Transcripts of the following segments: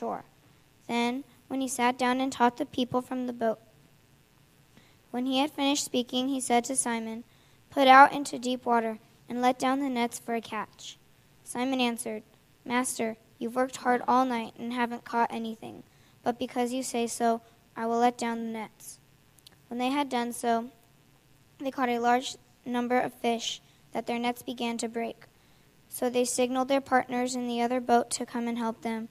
shore. Then, when he sat down and taught the people from the boat, when he had finished speaking, he said to Simon, Put out into deep water and let down the nets for a catch. Simon answered, Master, you've worked hard all night and haven't caught anything, but because you say so, I will let down the nets. When they had done so, they caught a large number of fish that their nets began to break. So they signaled their partners in the other boat to come and help them,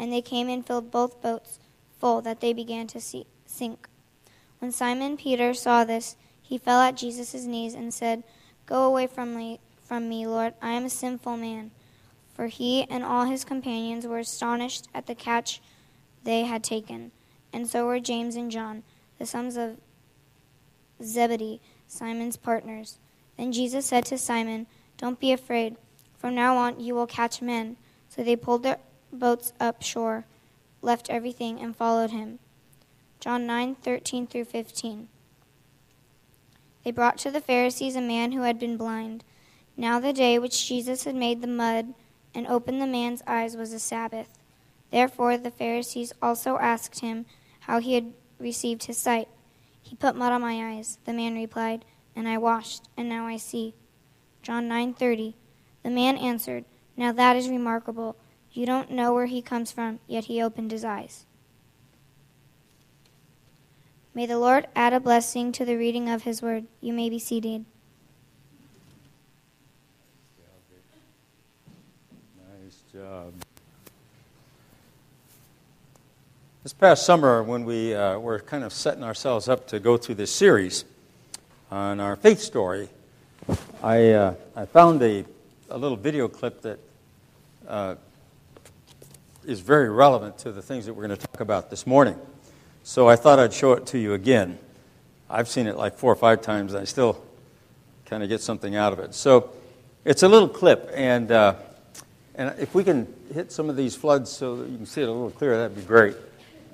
and they came and filled both boats full that they began to see- sink. When Simon Peter saw this, he fell at Jesus' knees and said, Go away from me, from me, Lord, I am a sinful man. For he and all his companions were astonished at the catch they had taken, and so were James and John, the sons of Zebedee, Simon's partners. Then Jesus said to Simon, Don't be afraid. From now on you will catch men. So they pulled their boats up shore, left everything, and followed him. John 9:13 through 15. They brought to the Pharisees a man who had been blind. Now the day which Jesus had made the mud and opened the man's eyes was a Sabbath. Therefore the Pharisees also asked him how he had received his sight. He put mud on my eyes, the man replied, and I washed, and now I see. John 9:30. The man answered, "Now that is remarkable. You don't know where he comes from, yet he opened his eyes." May the Lord add a blessing to the reading of his word. You may be seated. Nice job. This past summer, when we uh, were kind of setting ourselves up to go through this series on our faith story, I, uh, I found a, a little video clip that uh, is very relevant to the things that we're going to talk about this morning. So I thought I'd show it to you again. I've seen it like four or five times, and I still kind of get something out of it. So it's a little clip, and, uh, and if we can hit some of these floods so that you can see it a little clearer, that'd be great.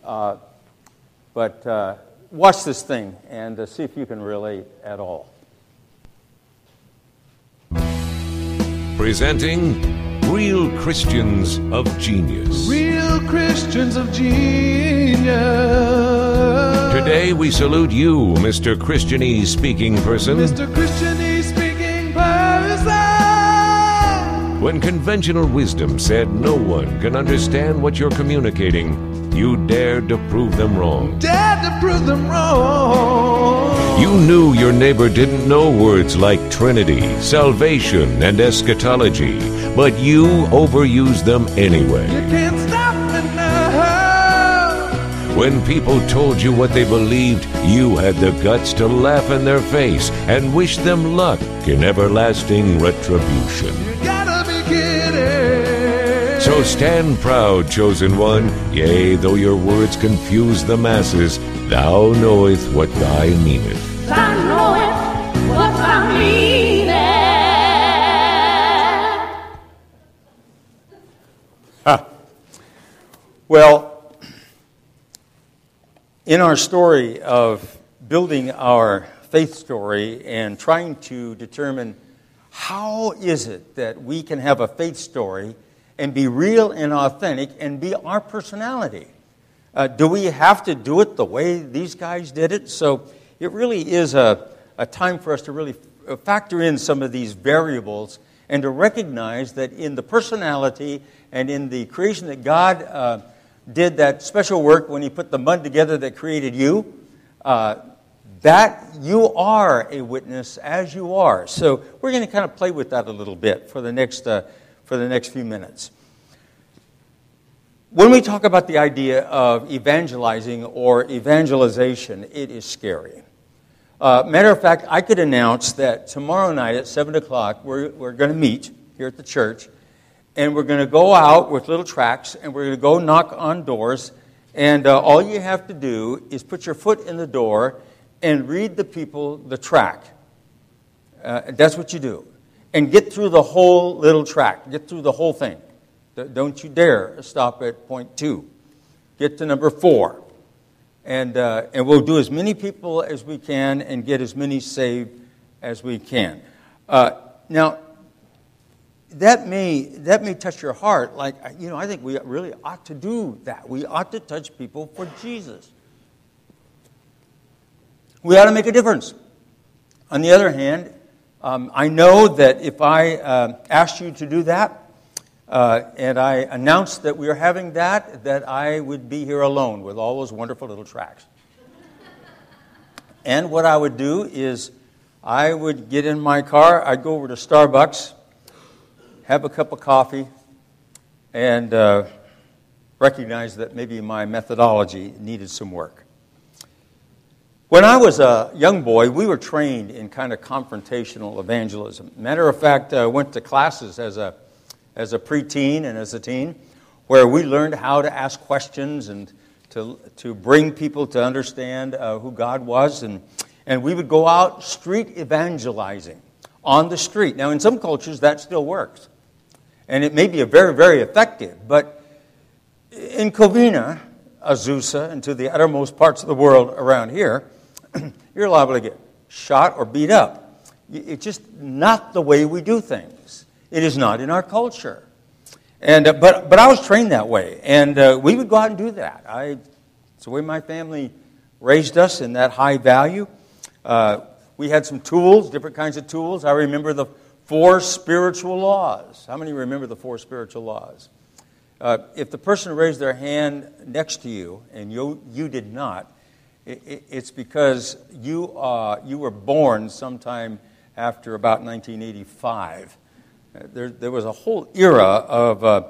Uh, but uh, watch this thing and uh, see if you can relate at all. Presenting Real Christians of Genius. Real Christians of genius. Today we salute you, Mr. Christianese speaking person. Mr. Christianese speaking person. When conventional wisdom said no one can understand what you're communicating, you dared to prove them wrong. Dare to prove them wrong. You knew your neighbor didn't know words like Trinity, salvation, and eschatology, but you overused them anyway. You can't stop me now. When people told you what they believed, you had the guts to laugh in their face and wish them luck in everlasting retribution. You gotta be kidding. So stand proud, chosen one, yea, though your words confuse the masses, thou knowest what thy meaneth. Well, in our story of building our faith story and trying to determine how is it that we can have a faith story and be real and authentic and be our personality? Uh, do we have to do it the way these guys did it? So it really is a, a time for us to really factor in some of these variables and to recognize that in the personality and in the creation that God uh, did that special work when He put the mud together that created you, uh, that you are a witness as you are. So we're going to kind of play with that a little bit for the next, uh, for the next few minutes. When we talk about the idea of evangelizing or evangelization, it is scary. Uh, matter of fact, I could announce that tomorrow night at 7 o'clock, we're, we're going to meet here at the church, and we're going to go out with little tracks and we're going to go knock on doors, and uh, all you have to do is put your foot in the door and read the people the tract. Uh, that's what you do. And get through the whole little tract, get through the whole thing. Don't you dare stop at point two. Get to number four. And, uh, and we'll do as many people as we can and get as many saved as we can. Uh, now, that may, that may touch your heart. Like, you know, I think we really ought to do that. We ought to touch people for Jesus. We ought to make a difference. On the other hand, um, I know that if I uh, asked you to do that, uh, and I announced that we are having that, that I would be here alone with all those wonderful little tracks. and what I would do is I would get in my car, I'd go over to Starbucks, have a cup of coffee, and uh, recognize that maybe my methodology needed some work. When I was a young boy, we were trained in kind of confrontational evangelism. Matter of fact, I went to classes as a, as a preteen and as a teen where we learned how to ask questions and to, to bring people to understand uh, who God was. And, and we would go out street evangelizing on the street. Now, in some cultures, that still works. And it may be very, very effective. But in Covina, Azusa, and to the uttermost parts of the world around here, you're liable to get shot or beat up. It's just not the way we do things. It is not in our culture. And, uh, but, but I was trained that way, and uh, we would go out and do that. I, it's the way my family raised us in that high value. Uh, we had some tools, different kinds of tools. I remember the four spiritual laws. How many remember the four spiritual laws? Uh, if the person raised their hand next to you and you, you did not, it's because you, uh, you were born sometime after about 1985. Uh, there, there was a whole era of uh,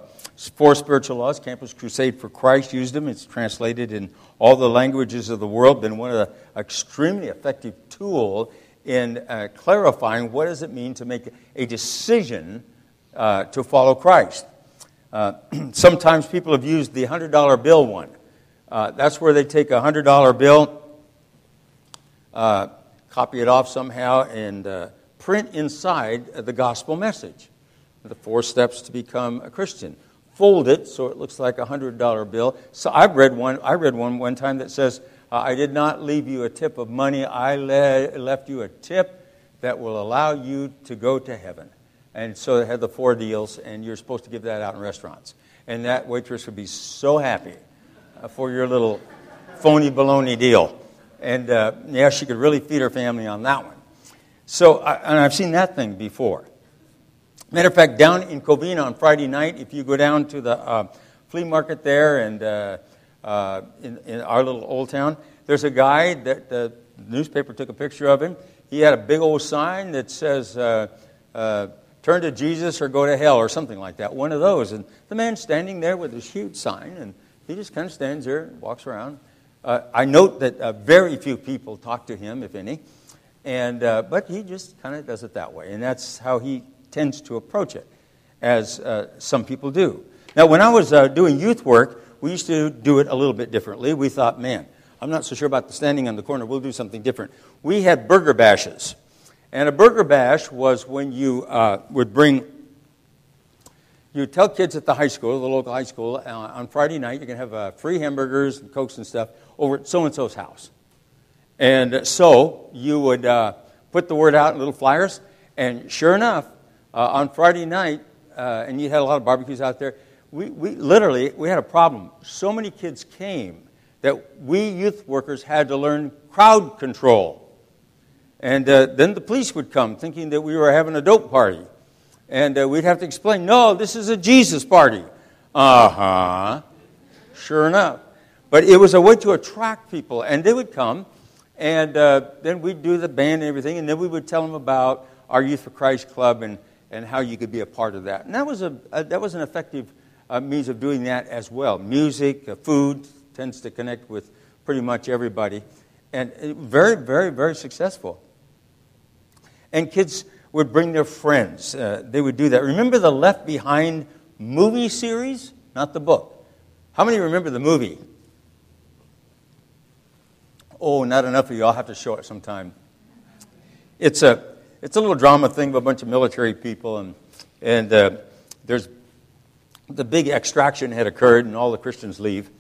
four spiritual laws. Campus Crusade for Christ used them. It's translated in all the languages of the world. Been one of the extremely effective tool in uh, clarifying what does it mean to make a decision uh, to follow Christ. Uh, sometimes people have used the $100 bill one. Uh, that's where they take a $100 bill, uh, copy it off somehow, and uh, print inside the gospel message the four steps to become a Christian. Fold it so it looks like a $100 bill. So I've read one, I read one one time that says, uh, I did not leave you a tip of money, I le- left you a tip that will allow you to go to heaven. And so they had the four deals, and you're supposed to give that out in restaurants. And that waitress would be so happy uh, for your little phony baloney deal. And uh, yeah, she could really feed her family on that one. So, I, and I've seen that thing before. Matter of fact, down in Covina on Friday night, if you go down to the uh, flea market there and uh, uh, in, in, our little old town, there's a guy that the newspaper took a picture of him. He had a big old sign that says, uh, Turn to Jesus or go to hell, or something like that. One of those. And the man's standing there with this huge sign, and he just kind of stands there and walks around. Uh, I note that uh, very few people talk to him, if any, and, uh, but he just kind of does it that way. And that's how he tends to approach it, as uh, some people do. Now, when I was uh, doing youth work, we used to do it a little bit differently. We thought, man, I'm not so sure about the standing on the corner. We'll do something different. We had burger bashes. And a burger bash was when you uh, would bring you tell kids at the high school, the local high school, uh, on Friday night, you can have uh, free hamburgers and cokes and stuff over at so and so's house. And so you would uh, put the word out in little flyers, and sure enough, uh, on Friday night, uh, and you had a lot of barbecues out there, we, we literally we had a problem. So many kids came that we youth workers had to learn crowd control. And uh, then the police would come thinking that we were having a dope party. And uh, we'd have to explain, no, this is a Jesus party. Uh huh. Sure enough. But it was a way to attract people. And they would come, and uh, then we'd do the band and everything, and then we would tell them about our Youth for Christ Club and, and how you could be a part of that. And that was, a, a that was an effective uh, means of doing that as well. Music, uh, food tends to connect with pretty much everybody. And uh, very, very, very successful. And kids would bring their friends. Uh, they would do that. Remember the Left Behind movie series? Not the book. How many remember the movie? Oh, not enough of you. I'll have to show it sometime. It's a, it's a little drama thing of a bunch of military people, and, and uh, there's the big extraction had occurred, and all the Christians leave.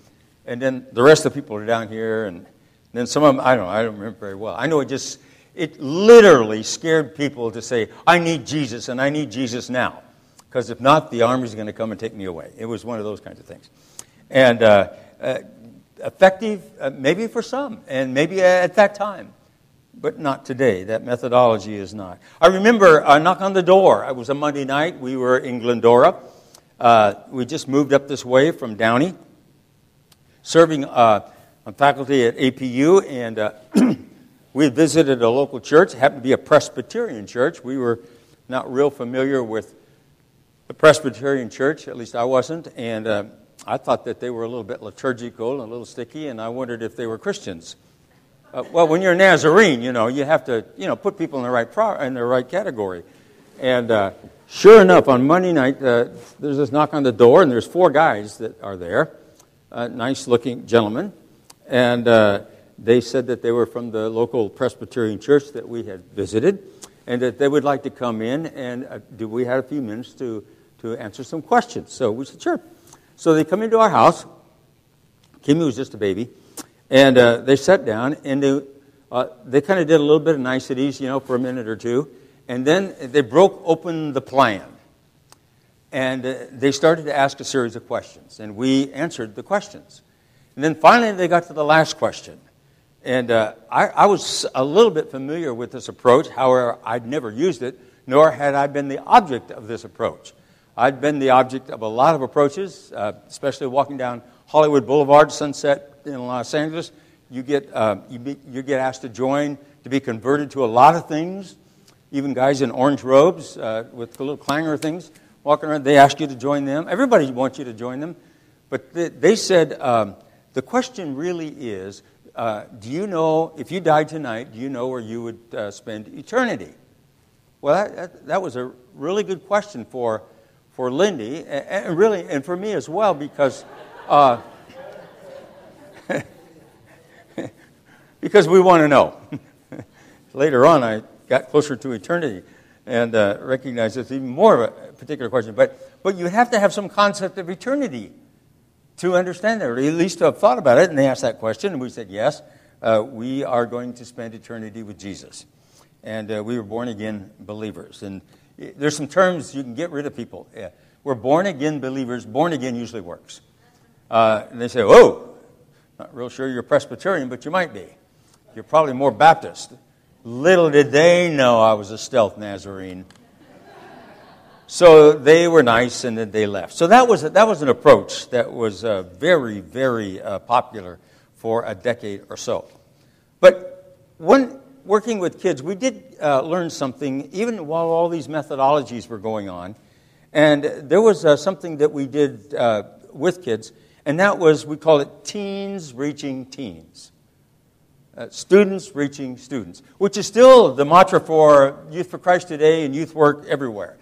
And then the rest of the people are down here, and then some of them, I don't know, I don't remember very well. I know it just, it literally scared people to say, I need Jesus and I need Jesus now. Because if not, the army's going to come and take me away. It was one of those kinds of things. And uh, uh, effective, uh, maybe for some, and maybe at that time, but not today. That methodology is not. I remember a knock on the door. It was a Monday night. We were in Glendora. Uh, we just moved up this way from Downey, serving uh, on faculty at APU, and uh, we visited a local church. It happened to be a Presbyterian church. We were not real familiar with the Presbyterian church, at least I wasn't, and uh, I thought that they were a little bit liturgical and a little sticky, and I wondered if they were Christians. Uh, well, when you're a Nazarene, you know, you have to, you know, put people in the right, pro- in the right category. And uh, sure enough, on Monday night, uh, there's this knock on the door, and there's four guys that are there, uh, nice looking gentlemen. And uh, they said that they were from the local Presbyterian church that we had visited, and that they would like to come in and uh, do we had a few minutes to, to answer some questions. So we said, sure. So they come into our house. Kimmy was just a baby. And uh, they sat down and they, uh, they kind of did a little bit of niceties, you know, for a minute or two. And then they broke open the plan. And uh, they started to ask a series of questions. And we answered the questions. And then finally they got to the last question. And uh, I, I was a little bit familiar with this approach. However, I'd never used it, nor had I been the object of this approach. I'd been the object of a lot of approaches, uh, especially walking down Hollywood Boulevard, Sunset in Los Angeles. You get, uh, you, be, you get asked to join, to be converted to a lot of things. Even guys in orange robes uh, with little clanger things walking around, they ask you to join them. Everybody wants you to join them. But they, they said um, the question really is uh, do you know, if you died tonight, do you know where you would uh, spend eternity? Well, that, that, that, was a really good question for, for Lindy, and, and really, and for me as well, because uh, because we want to know. Later on, I got closer to eternity and uh, recognized it's even more of a particular question. But, but you have to have some concept of eternity to understand that, or at least to have thought about it. And they asked that question, and we said, yes, uh, we are going to spend eternity with Jesus. And uh, we were born again believers. And there's some terms you can get rid of people. Yeah. We're born again believers. Born again usually works. Uh, and they say, oh, not real sure you're Presbyterian, but you might be. You're probably more Baptist. Little did they know I was a stealth Nazarene. So they were nice and then they left. So that was, that was an approach that was uh, very, very uh, popular for a decade or so. But when working with kids, we did uh, learn something even while all these methodologies were going on. And there was uh, something that we did uh, with kids, and that was we call it teens reaching teens. Uh, students reaching students, which is still the mantra for Youth for Christ today and youth work everywhere.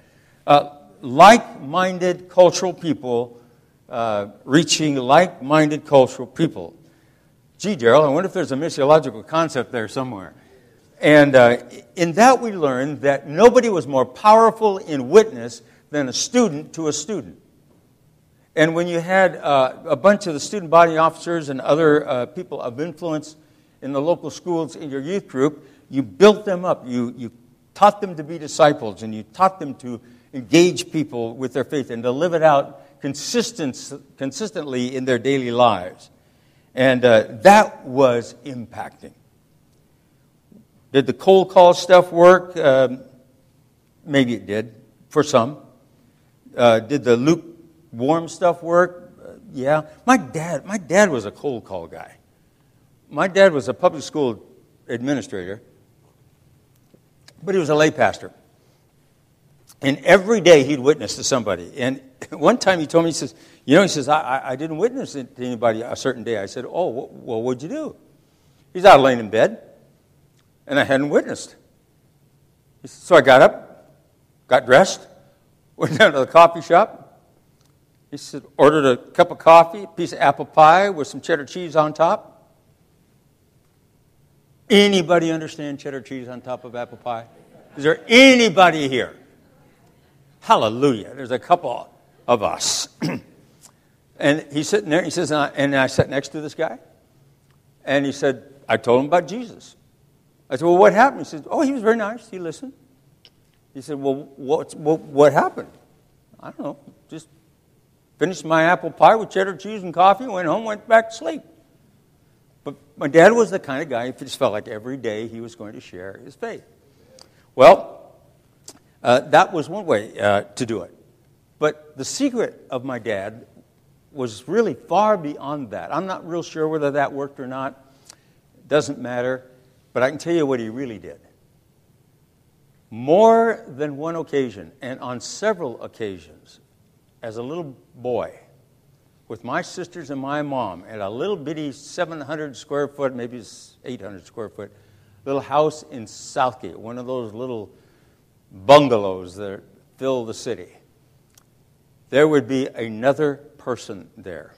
Uh, like minded cultural people uh, reaching like minded cultural people. Gee, Daryl, I wonder if there's a missiological concept there somewhere. And uh, in that, we learned that nobody was more powerful in witness than a student to a student. And when you had uh, a bunch of the student body officers and other uh, people of influence in the local schools in your youth group, you built them up. You, you taught them to be disciples and you taught them to engage people with their faith and to live it out consistent, consistently in their daily lives. And uh, that was impacting. Did the cold call stuff work? Um, maybe it did, for some. Uh, did the Luke warm stuff work? Uh, yeah. My dad, my dad was a cold call guy. My dad was a public school administrator, but he was a lay pastor. And every day he'd witness to somebody. And one time he told me, he says, You know, he says, I, I didn't witness to anybody a certain day. I said, Oh, well, what'd you do? He's out laying in bed, and I hadn't witnessed. So I got up, got dressed, went down to the coffee shop, he said, ordered a cup of coffee, a piece of apple pie with some cheddar cheese on top. Anybody understand cheddar cheese on top of apple pie? Is there anybody here? Hallelujah. There's a couple of us. and he's sitting there, he says, and I, and I sat next to this guy. And he said, I told him about Jesus. I said, Well, what happened? He said, Oh, he was very nice. He listened. He said, Well, what, what, what happened? I don't know. Just finished my apple pie with cheddar cheese and coffee, went home, went back to sleep. But my dad was the kind of guy, he just felt like every day he was going to share his faith. Well, uh, that was one way uh, to do it. But the secret of my dad was really far beyond that. I'm not real sure whether that worked or not. It doesn't matter. But I can tell you what he really did. More than one occasion, and on several occasions, as a little boy, with my sisters and my mom at a little bitty 700 square foot, maybe 800 square foot, little house in South Gate, one of those little bungalows that fill the city, there would be another person there.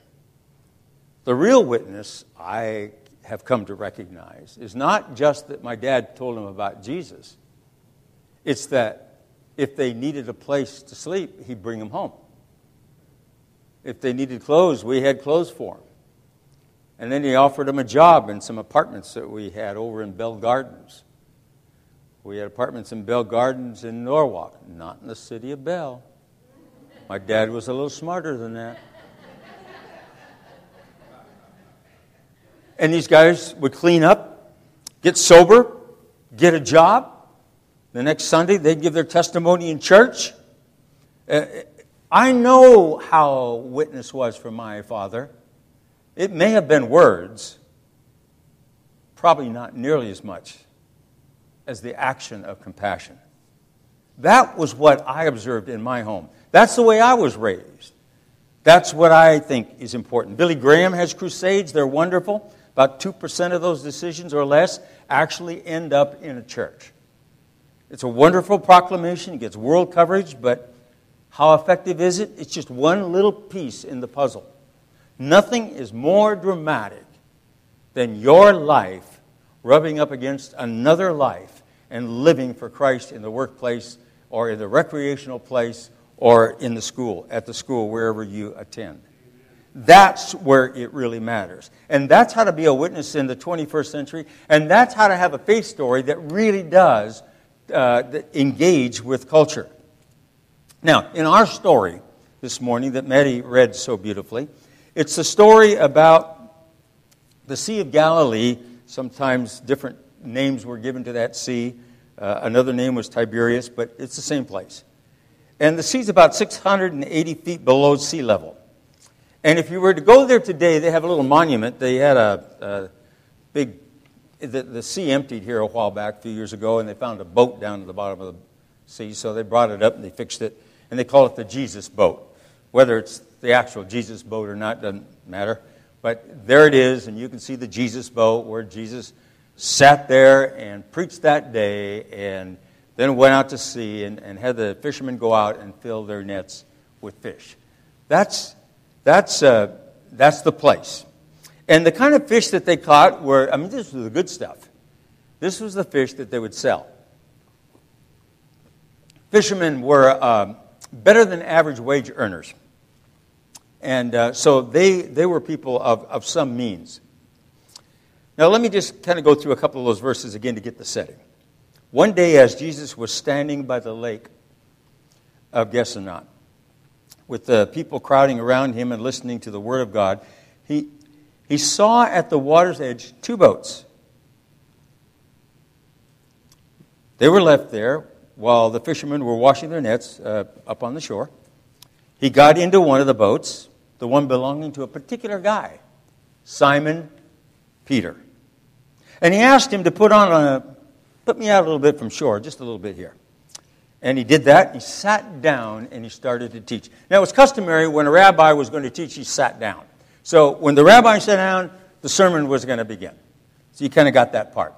The real witness, I have come to recognize, is not just that my dad told him about Jesus, it's that if they needed a place to sleep, he'd bring them home. If they needed clothes, we had clothes for them. And then he offered them a job in some apartments that we had over in Bell Gardens. We had apartments in Bell Gardens in Norwalk, not in the city of Bell. My dad was a little smarter than that. And these guys would clean up, get sober, get a job. The next Sunday, they'd give their testimony in church. Uh, I know how witness was for my father. It may have been words, probably not nearly as much as the action of compassion. That was what I observed in my home. That's the way I was raised. That's what I think is important. Billy Graham has crusades, they're wonderful. About 2% of those decisions or less actually end up in a church. It's a wonderful proclamation, it gets world coverage, but how effective is it? It's just one little piece in the puzzle. Nothing is more dramatic than your life rubbing up against another life and living for Christ in the workplace or in the recreational place or in the school, at the school, wherever you attend. That's where it really matters. And that's how to be a witness in the 21st century. And that's how to have a faith story that really does uh, engage with culture. Now, in our story this morning that Maddie read so beautifully, it's a story about the Sea of Galilee. Sometimes different names were given to that sea. Uh, another name was Tiberias, but it's the same place. And the sea's about 680 feet below sea level. And if you were to go there today, they have a little monument. They had a, a big, the, the, sea emptied here a while back, a few years ago, and they found a boat down at the bottom of sea. So they brought it up and they fixed it, and they call it the Jesus boat. Whether it's the actual Jesus boat or not doesn't matter. But there it is, and you can see the Jesus boat where Jesus sat there and preached that day and then went out to sea and, and had the fishermen go out and fill their nets with fish. That's that's, uh, that's the place. And the kind of fish that they caught were, I mean, this was the good stuff. This was the fish that they would sell. Fishermen were uh, better than average wage earners. And uh, so they, they were people of, of some means. Now, let me just kind of go through a couple of those verses again to get the setting. One day, as Jesus was standing by the lake of Gennesaret, with the people crowding around him and listening to the Word of God, he, he saw at the water's edge two boats. They were left there while the fishermen were washing their nets uh, up on the shore. He got into one of the boats, the one belonging to a particular guy, Simon Peter. And he asked him to put on a, put me out a little bit from shore, just a little bit here. And he did that. He sat down and he started to teach. Now, it was customary when a rabbi was going to teach, he sat down. So when the rabbi sat down, the sermon was going to begin. So you kind of got that part.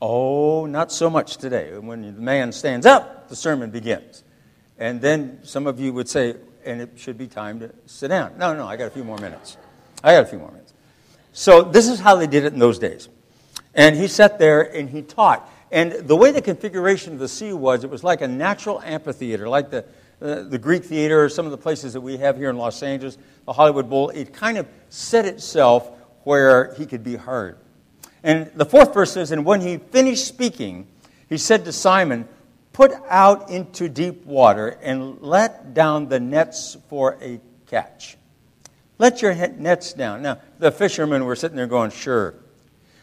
Oh, not so much today. When the man stands up, the sermon begins. And then some of you would say, and it should be time to sit down. No, no, I got a few more minutes. I got a few more minutes. So this is how they did it in those days. And he sat there and he taught. And the way the configuration of the sea was, it was like a natural amphitheater, like the, uh, the Greek theater or some of the places that we have here in Los Angeles, the Hollywood Bowl. It kind of set itself where he could be heard. And the fourth verse says, And when he finished speaking, he said to Simon, Put out into deep water and let down the nets for a catch. Let your nets down. Now, the fishermen were sitting there going, Sure.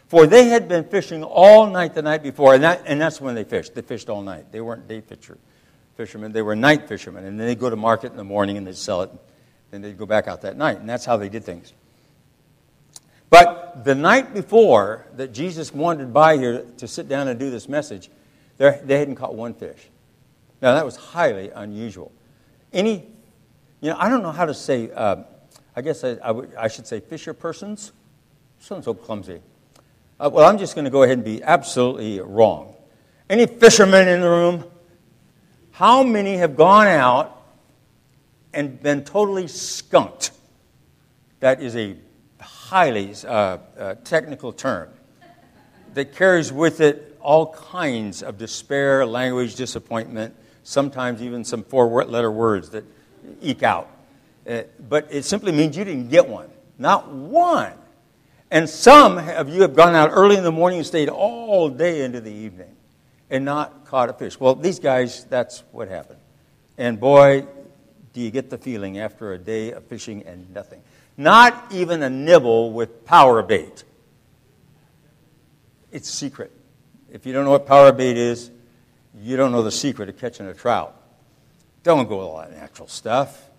For they had been fishing all night the night before, and, that, and that's when they fished. They fished all night. They weren't day fisher, fishermen, they were night fishermen. And then they'd go to market in the morning and they'd sell it. Then they'd go back out that night. And that's how they did things. But the night before that Jesus wandered by here to sit down and do this message, they hadn't caught one fish. Now, that was highly unusual. Any, you know, I don't know how to say, uh, I guess I, should say fisher persons. Sounds so clumsy. Uh, well, I'm just going to go ahead and be absolutely wrong. Any fishermen in the room? How many have gone out and been totally skunked? That is a highly uh, uh, technical term that carries with it all kinds of despair, language, disappointment, sometimes even some four letter words that eke out. Uh, but it simply means you didn't get one. Not one. And some of you have gone out early in the morning and stayed all day into the evening and not caught a fish. Well, these guys, that's what happened. And boy, do you get the feeling after a day of fishing and nothing. Not even a nibble with power bait. It's secret. If you don't know what power bait is, you don't know the secret of catching a trout. Don't go with all that natural stuff.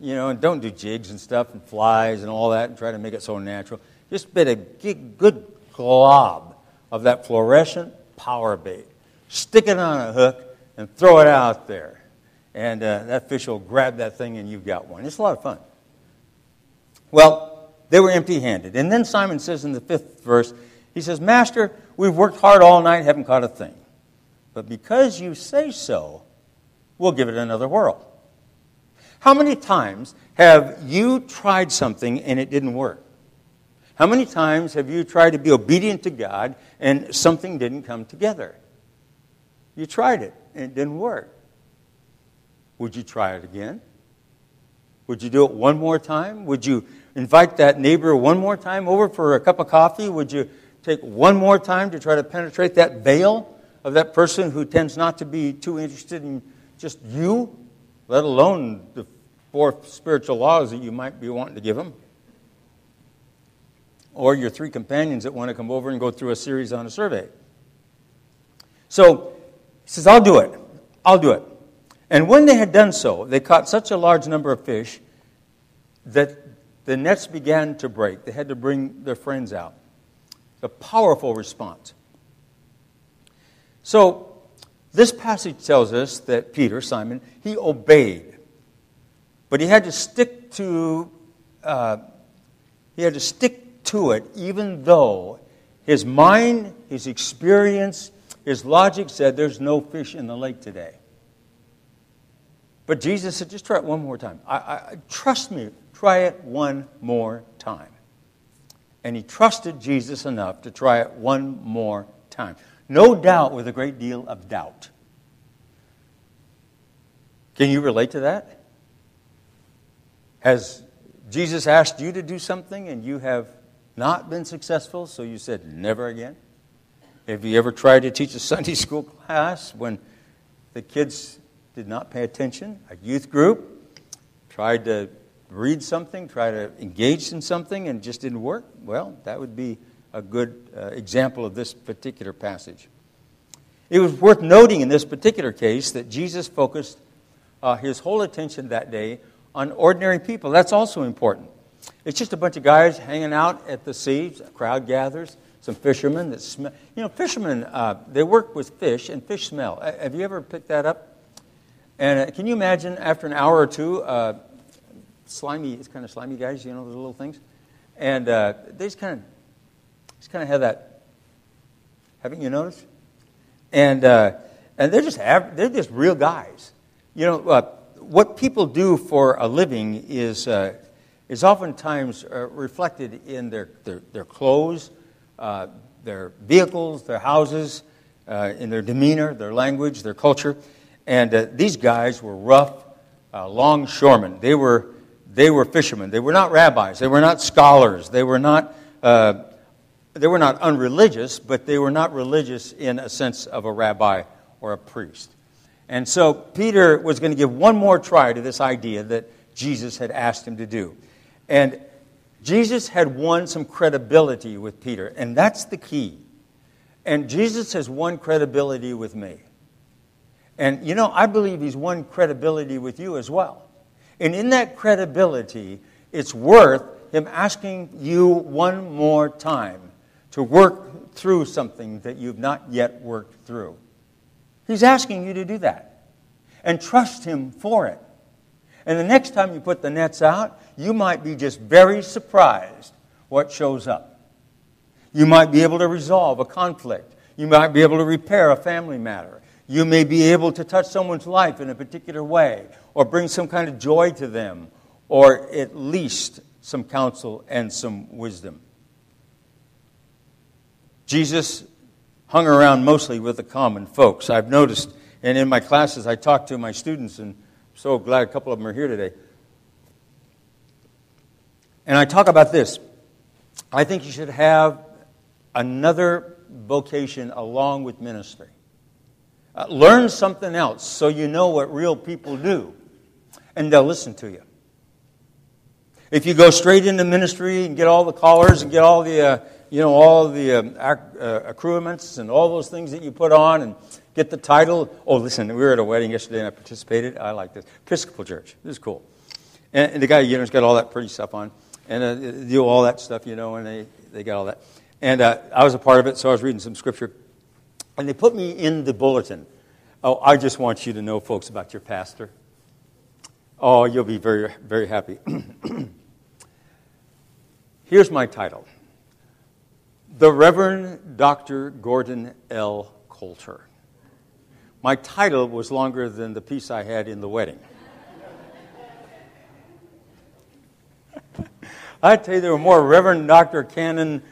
You know, and don't do jigs and stuff and flies and all that and try to make it so natural. Just bit a good glob of that fluorescent power bait. Stick it on a hook and throw it out there. And uh, that fish will grab that thing and you've got one. It's a lot of fun. Well, they were empty handed. And then Simon says in the fifth verse, he says, Master, we've worked hard all night, haven't caught a thing. But because you say so, we'll give it another whirl. How many times have you tried something and it didn't work? How many times have you tried to be obedient to God and something didn't come together? You tried it and it didn't work. Would you try it again? Would you do it one more time? Would you invite that neighbor one more time over for a cup of coffee? Would you take one more time to try to penetrate that veil of that person who tends not to be too interested in just you, let alone the four spiritual laws that you might be wanting to give them? Or your three companions that want to come over and go through a series on a survey. So he says, I'll do it. I'll do it. And when they had done so, they caught such a large number of fish that the nets began to break. They had to bring their friends out. A powerful response. So, this passage tells us that Peter, Simon, he obeyed. But he had to stick to, uh, he had to stick to it even though his mind, his experience, his logic said there's no fish in the lake today. But Jesus said, just try it one more time. I, I, trust me, try it one more time. And he trusted Jesus enough to try it one more time. No doubt with a great deal of doubt. Can you relate to that? Has Jesus asked you to do something and you have not been successful, so you said never again? Have you ever tried to teach a Sunday school class when the kids did not pay attention? A youth group tried to read something, try to engage in something, and just didn't work? Well, that would be a good uh, example of this particular passage. It was worth noting in this particular case that Jesus focused uh, his whole attention that day on ordinary people. That's also important. It's just a bunch of guys hanging out at the sea, a crowd gathers, some fishermen that smell. You know, fishermen, uh, they work with fish, and fish smell. Have you ever picked that up? And uh, can you imagine after an hour or two, uh, slimy, it's kind of slimy guys, you know, those little things? And uh, they just kind of just kind of have that. Haven't you noticed? And uh, and they're just they're just real guys. You know uh, what people do for a living is uh, is oftentimes reflected in their their, their clothes, their vehicles, their houses, in their demeanor, their language, their culture. And these guys were rough, longshoremen. They were they were fishermen. They were not rabbis. They were not scholars. They were not uh, they were not unreligious, but they were not religious in a sense of a rabbi or a priest. And so Peter was going to give one more try to this idea that Jesus had asked him to do. And Jesus had won some credibility with Peter, and that's the key. And Jesus has won credibility with me. And you know, I believe he's won credibility with you as well. And in that credibility, it's worth him asking you one more time to work through something that you've not yet worked through. He's asking you to do that and trust him for it. And the next time you put the nets out, you might be just very surprised what shows up. You might be able to resolve a conflict. You might be able to repair a family matter. You may be able to touch someone's life in a particular way or bring some kind of joy to them or at least some counsel and some wisdom. Jesus hung around mostly with the common folks. I've noticed, and in my classes, I talk to my students, and I'm so glad a couple of them are here today. And I talk about this. I think you should have another vocation along with ministry. Uh, learn something else so you know what real people do, and they'll listen to you. If you go straight into ministry and get all the collars and get all the, uh, you know, all the um, ac- uh, accoutrements and all those things that you put on and get the title. Oh, listen, we were at a wedding yesterday and I participated. I like this. Episcopal Church. This is cool. And, and the guy, you know, has got all that pretty stuff on and uh, do all that stuff, you know, and they, they got all that. And uh, I was a part of it, so I was reading some scripture. And they put me in the bulletin. Oh, I just want you to know, folks, about your pastor. Oh, you'll be very, very happy. Here's my title The Reverend Dr. Gordon L. Coulter. My title was longer than the piece I had in the wedding. I tell you, there were more Reverend Dr. Canon,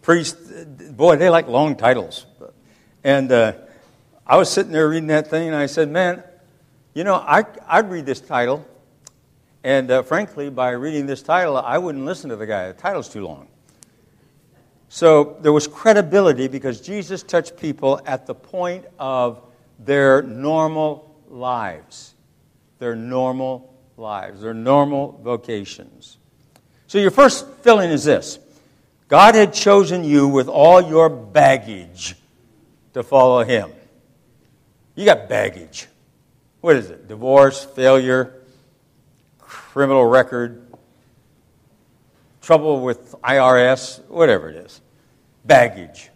priest. Boy, they like long titles. And uh, I was sitting there reading that thing, and I said, Man, you know, I, I'd read this title. And uh, frankly, by reading this title, I wouldn't listen to the guy. The title's too long. So there was credibility because Jesus touched people at the point of their normal lives, their normal lives, their normal vocations. So your first filling is this God had chosen you with all your baggage to follow Him. You got baggage. What is it? Divorce, failure, criminal record, trouble with IRS, whatever it is. Baggage.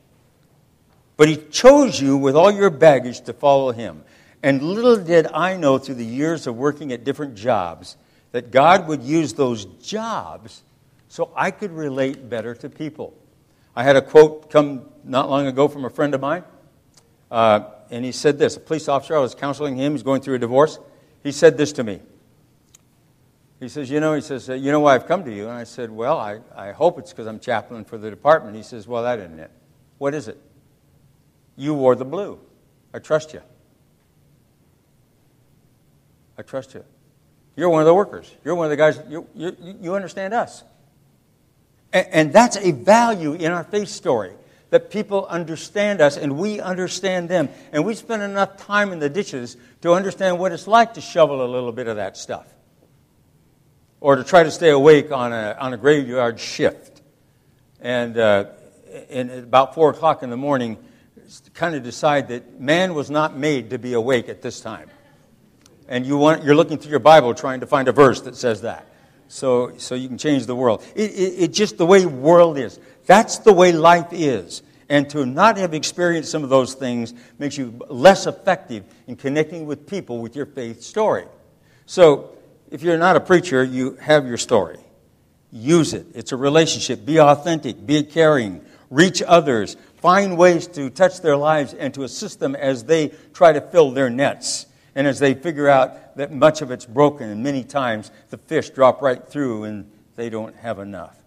But He chose you with all your baggage to follow Him. And little did I know through the years of working at different jobs that God would use those jobs so I could relate better to people. I had a quote come not long ago from a friend of mine, uh, and he said this a police officer, I was counseling him, he's going through a divorce. He said this to me. He says, You know, he says, You know why I've come to you? And I said, Well, I, I hope it's because I'm chaplain for the department. He says, Well, that isn't it. What is it? You wore the blue. I trust you. I trust you. You're one of the workers. You're one of the guys, you, you, you understand us. And, and that's a value in our faith story that people understand us and we understand them. And we spend enough time in the ditches to understand what it's like to shovel a little bit of that stuff or to try to stay awake on a, on a graveyard shift. And, uh, about 4 o'clock in the morning, kind of decide that man was not made to be awake at this time. And you want, you're looking through your Bible trying to find a verse that says that. So, so you can change the world. It, it, it just the way world is. That's the way life is. And to not have experienced some of those things makes you less effective in connecting with people with your faith story. So, if you're not a preacher, you have your story. Use it. It's a relationship. Be authentic. Be caring. Reach others. Find ways to touch their lives and to assist them as they try to fill their nets. And as they figure out that much of it's broken, and many times the fish drop right through and they don't have enough.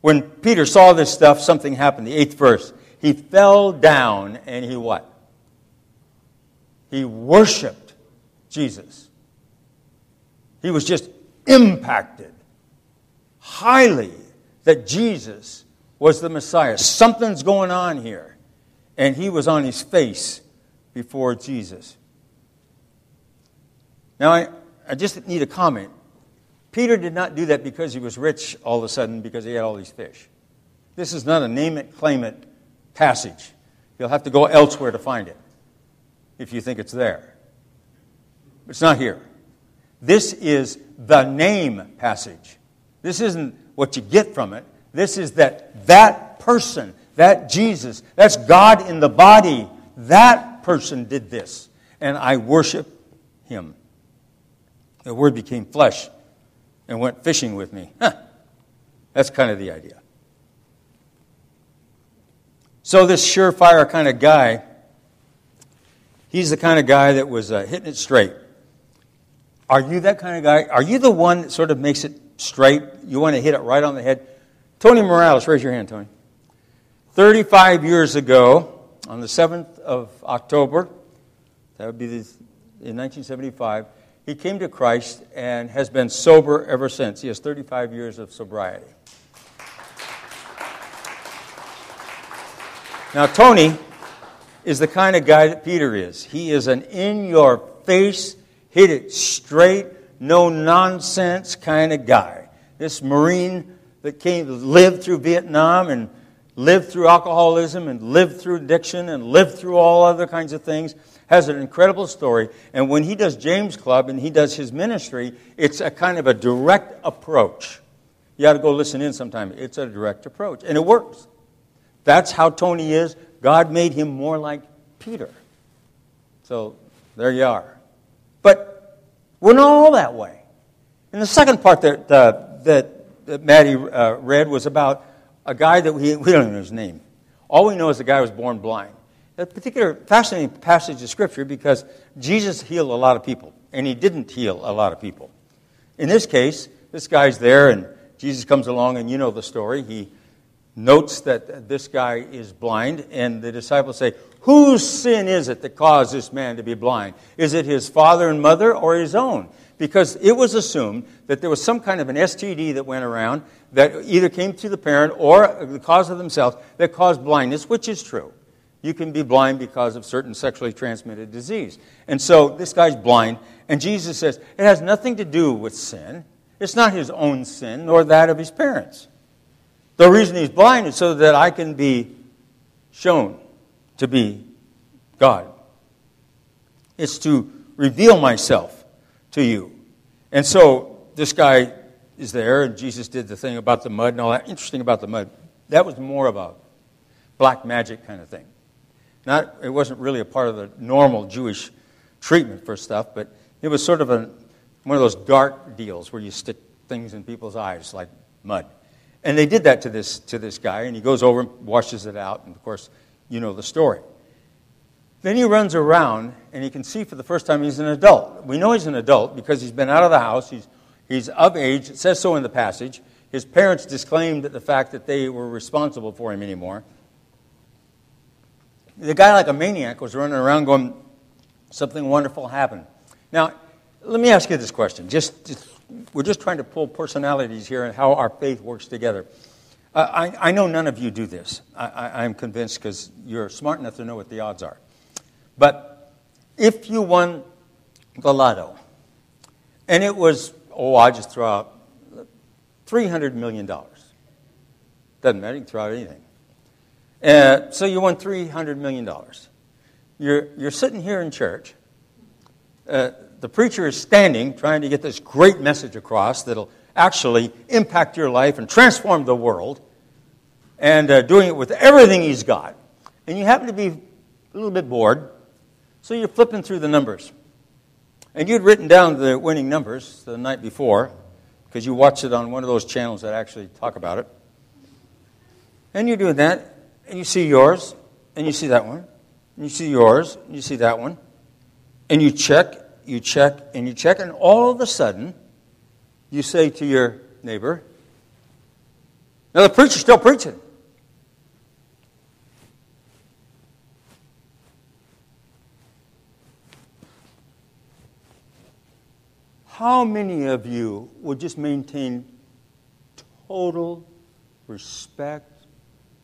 When Peter saw this stuff, something happened. The eighth verse. He fell down and he what? He worshiped Jesus. He was just impacted highly that Jesus was the Messiah. Something's going on here. And he was on his face before Jesus. Now, I, I just need a comment. Peter did not do that because he was rich all of a sudden because he had all these fish. This is not a name it, claim it passage. You'll have to go elsewhere to find it if you think it's there. It's not here. This is the name passage. This isn't what you get from it. This is that that person, that Jesus, that's God in the body, that person did this. And I worship him. The Word became flesh and went fishing with me. Huh. That's kind of the idea. So, this surefire kind of guy, he's the kind of guy that was uh, hitting it straight. Are you that kind of guy? Are you the one that sort of makes it straight? You want to hit it right on the head? Tony Morales, raise your hand, Tony. 35 years ago, on the 7th of October, that would be in 1975, he came to Christ and has been sober ever since. He has 35 years of sobriety. Now, Tony is the kind of guy that Peter is. He is an in your face, hit it straight, no nonsense kind of guy. This Marine that came, lived through Vietnam and lived through alcoholism and lived through addiction and lived through all other kinds of things has an incredible story. And when he does James Club and he does his ministry, it's a kind of a direct approach. You ought to go listen in sometime. It's a direct approach, and it works. That's how Tony is. God made him more like Peter. So there you are. But we're not all that way. And the second part that, uh, that, that Maddie uh, read was about a guy that we, we don't even know his name. All we know is the guy was born blind. A particular fascinating passage of Scripture because Jesus healed a lot of people, and he didn't heal a lot of people. In this case, this guy's there, and Jesus comes along, and you know the story. He notes that this guy is blind, and the disciples say, Whose sin is it that caused this man to be blind? Is it his father and mother or his own? Because it was assumed that there was some kind of an STD that went around that either came through the parent or the cause of themselves that caused blindness, which is true. You can be blind because of certain sexually transmitted disease. And so this guy's blind, and Jesus says it has nothing to do with sin. It's not his own sin nor that of his parents. The reason he's blind is so that I can be shown to be God. It's to reveal myself to you. And so this guy is there, and Jesus did the thing about the mud and all that. Interesting about the mud. That was more of a black magic kind of thing. Not, it wasn't really a part of the normal Jewish treatment for stuff, but it was sort of a, one of those dark deals where you stick things in people's eyes like mud. And they did that to this, to this guy, and he goes over and washes it out, and of course, you know the story. Then he runs around, and he can see for the first time he's an adult. We know he's an adult because he's been out of the house, he's, he's of age, it says so in the passage. His parents disclaimed the fact that they were responsible for him anymore. The guy, like a maniac, was running around going, Something wonderful happened. Now, let me ask you this question. Just, just we're just trying to pull personalities here and how our faith works together. Uh, I, I, know none of you do this. I, am convinced because you're smart enough to know what the odds are. But if you won the lotto, and it was, oh, I just throw out $300 million. Doesn't matter, you can throw out anything. Uh, so you won $300 million. You're, you're sitting here in church. Uh, the preacher is standing trying to get this great message across that'll actually impact your life and transform the world, and uh, doing it with everything he's got. And you happen to be a little bit bored, so you're flipping through the numbers. And you'd written down the winning numbers the night before because you watched it on one of those channels that actually talk about it. And you're doing that, and you see yours, and you see that one, and you see yours, and you see that one, and you check, you check, and you check, and all of a sudden, you say to your neighbor, Now the preacher's still preaching. How many of you would just maintain total respect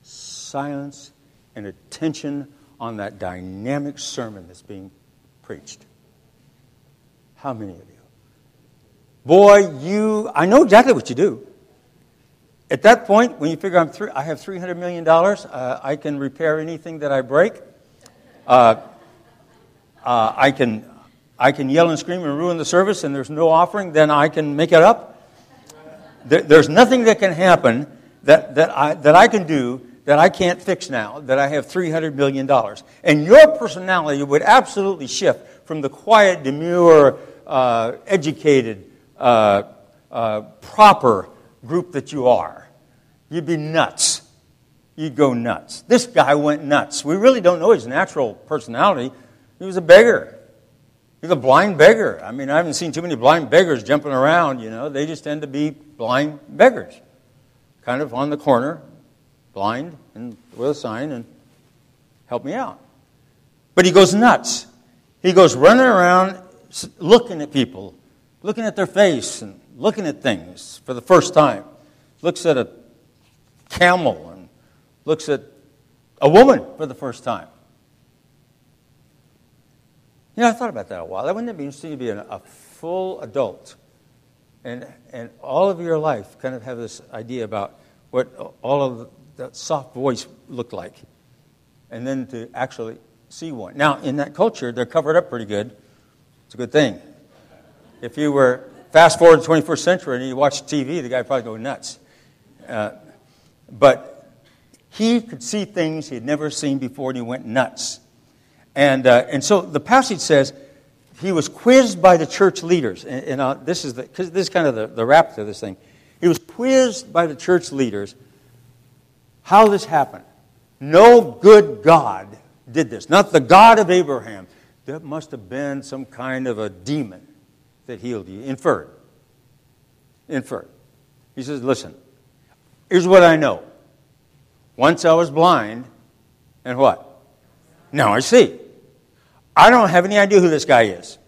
silence and attention on that dynamic sermon that's being preached. How many of you? Boy, you, I know exactly what you do. At that point, when you figure I'm three, I have $300 million, uh, I can repair anything that I break. Uh, uh, I, can, I can yell and scream and ruin the service, and there's no offering, then I can make it up. There, there's nothing that can happen that, that, I, that I can do that I can't fix now, that I have $300 million. And your personality would absolutely shift from the quiet, demure, uh, educated, uh, uh, proper group that you are. You'd be nuts. You'd go nuts. This guy went nuts. We really don't know his natural personality. He was a beggar. He's a blind beggar. I mean, I haven't seen too many blind beggars jumping around, you know. They just tend to be blind beggars. Kind of on the corner, blind, and with a sign, and help me out. But he goes nuts. He goes running around looking at people, looking at their face, and looking at things for the first time. Looks at a camel and looks at a woman for the first time. You know, I thought about that a while. That wouldn't it be interesting to be a full adult and, and all of your life kind of have this idea about what all of that soft voice looked like, and then to actually see one. Now, in that culture, they're covered up pretty good. It's a good thing. If you were fast forward to the 21st century and you watch TV, the guy probably go nuts. Uh, but he could see things he had never seen before, and he went nuts. And, uh, and so the passage says he was quizzed by the church leaders. And, and uh, this is the, this is kind of the, the wrap to this thing. He was quizzed by the church leaders how this happened. No good God did this, not the God of Abraham. That must have been some kind of a demon that healed you. Inferred. Inferred. He says, Listen, here's what I know. Once I was blind, and what? Now I see. I don't have any idea who this guy is.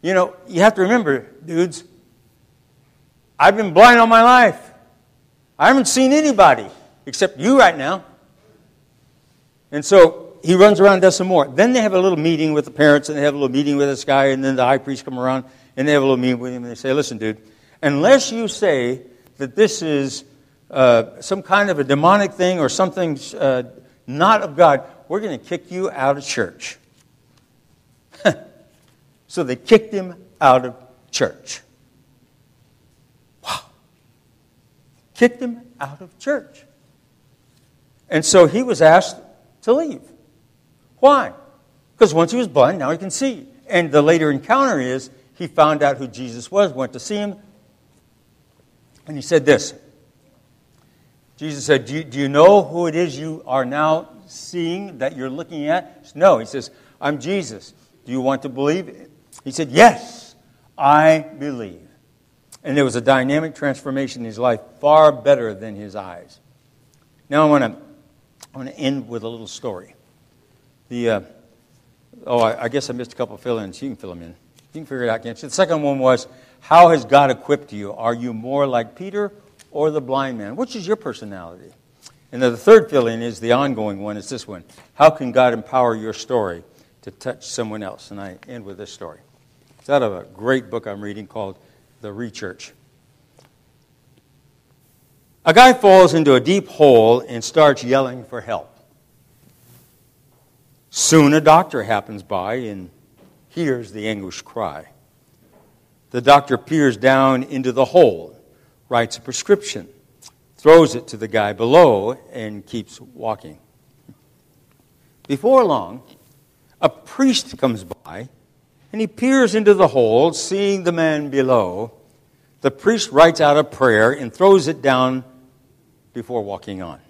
You know, you have to remember, dudes, I've been blind all my life. I haven't seen anybody except you right now. And so he runs around does some more. Then they have a little meeting with the parents, and they have a little meeting with this guy, and then the high priest come around, and they have a little meeting with him, and they say, Listen, dude, unless you say that this is uh, some kind of a demonic thing or something uh, not of God, we're going to kick you out of church. so they kicked him out of church. Wow. Kicked him out of church. And so he was asked to leave. Why? Because once he was blind, now he can see. And the later encounter is he found out who Jesus was, went to see him, and he said this. Jesus said, Do you, do you know who it is you are now seeing that you're looking at? Said, no. He says, I'm Jesus. Do you want to believe? He said, Yes, I believe. And there was a dynamic transformation in his life, far better than his eyes. Now I want to, I want to end with a little story. The, uh, oh, I, I, guess I missed a couple fill ins. You can fill them in. You can figure it out, can't you? The second one was, How has God equipped you? Are you more like Peter or the blind man? Which is your personality? And then the third fill in is the ongoing one, is this one. How can God empower your story to touch someone else? And I end with this story. It's out of a great book I'm reading called The Rechurch. A guy falls into a deep hole and starts yelling for help. Soon a doctor happens by and hears the anguished cry. The doctor peers down into the hole, writes a prescription, throws it to the guy below, and keeps walking. Before long, a priest comes by and he peers into the hole, seeing the man below. The priest writes out a prayer and throws it down before walking on.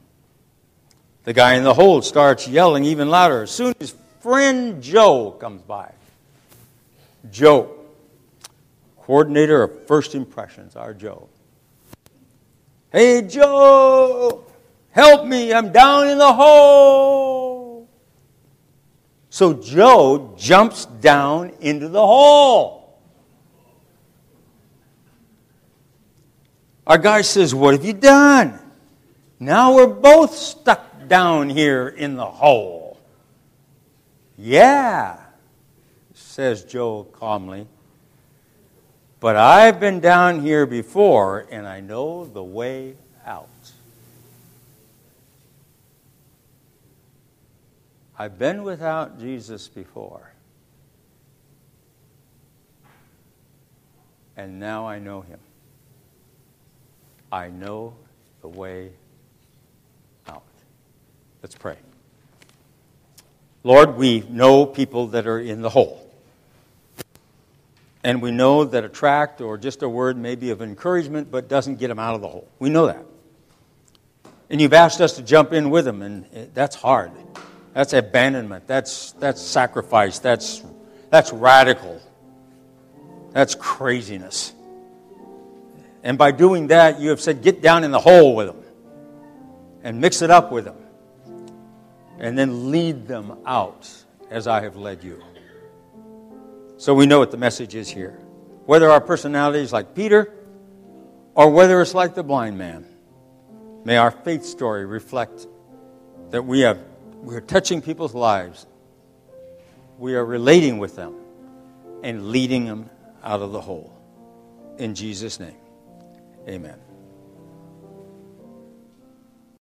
The guy in the hole starts yelling even louder. As soon as friend Joe comes by, Joe, coordinator of First Impressions, our Joe. Hey, Joe, help me, I'm down in the hole. So Joe jumps down into the hole. Our guy says, What have you done? Now we're both stuck down here in the hole. Yeah, says Joe calmly. But I've been down here before and I know the way out. I've been without Jesus before. And now I know him. I know the way. Let's pray. Lord, we know people that are in the hole. And we know that a tract or just a word may be of encouragement, but doesn't get them out of the hole. We know that. And you've asked us to jump in with them, and that's hard. That's abandonment. That's, that's sacrifice. That's, that's radical. That's craziness. And by doing that, you have said, get down in the hole with them and mix it up with them. And then lead them out as I have led you. So we know what the message is here. Whether our personality is like Peter or whether it's like the blind man, may our faith story reflect that we, have, we are touching people's lives, we are relating with them, and leading them out of the hole. In Jesus' name, amen.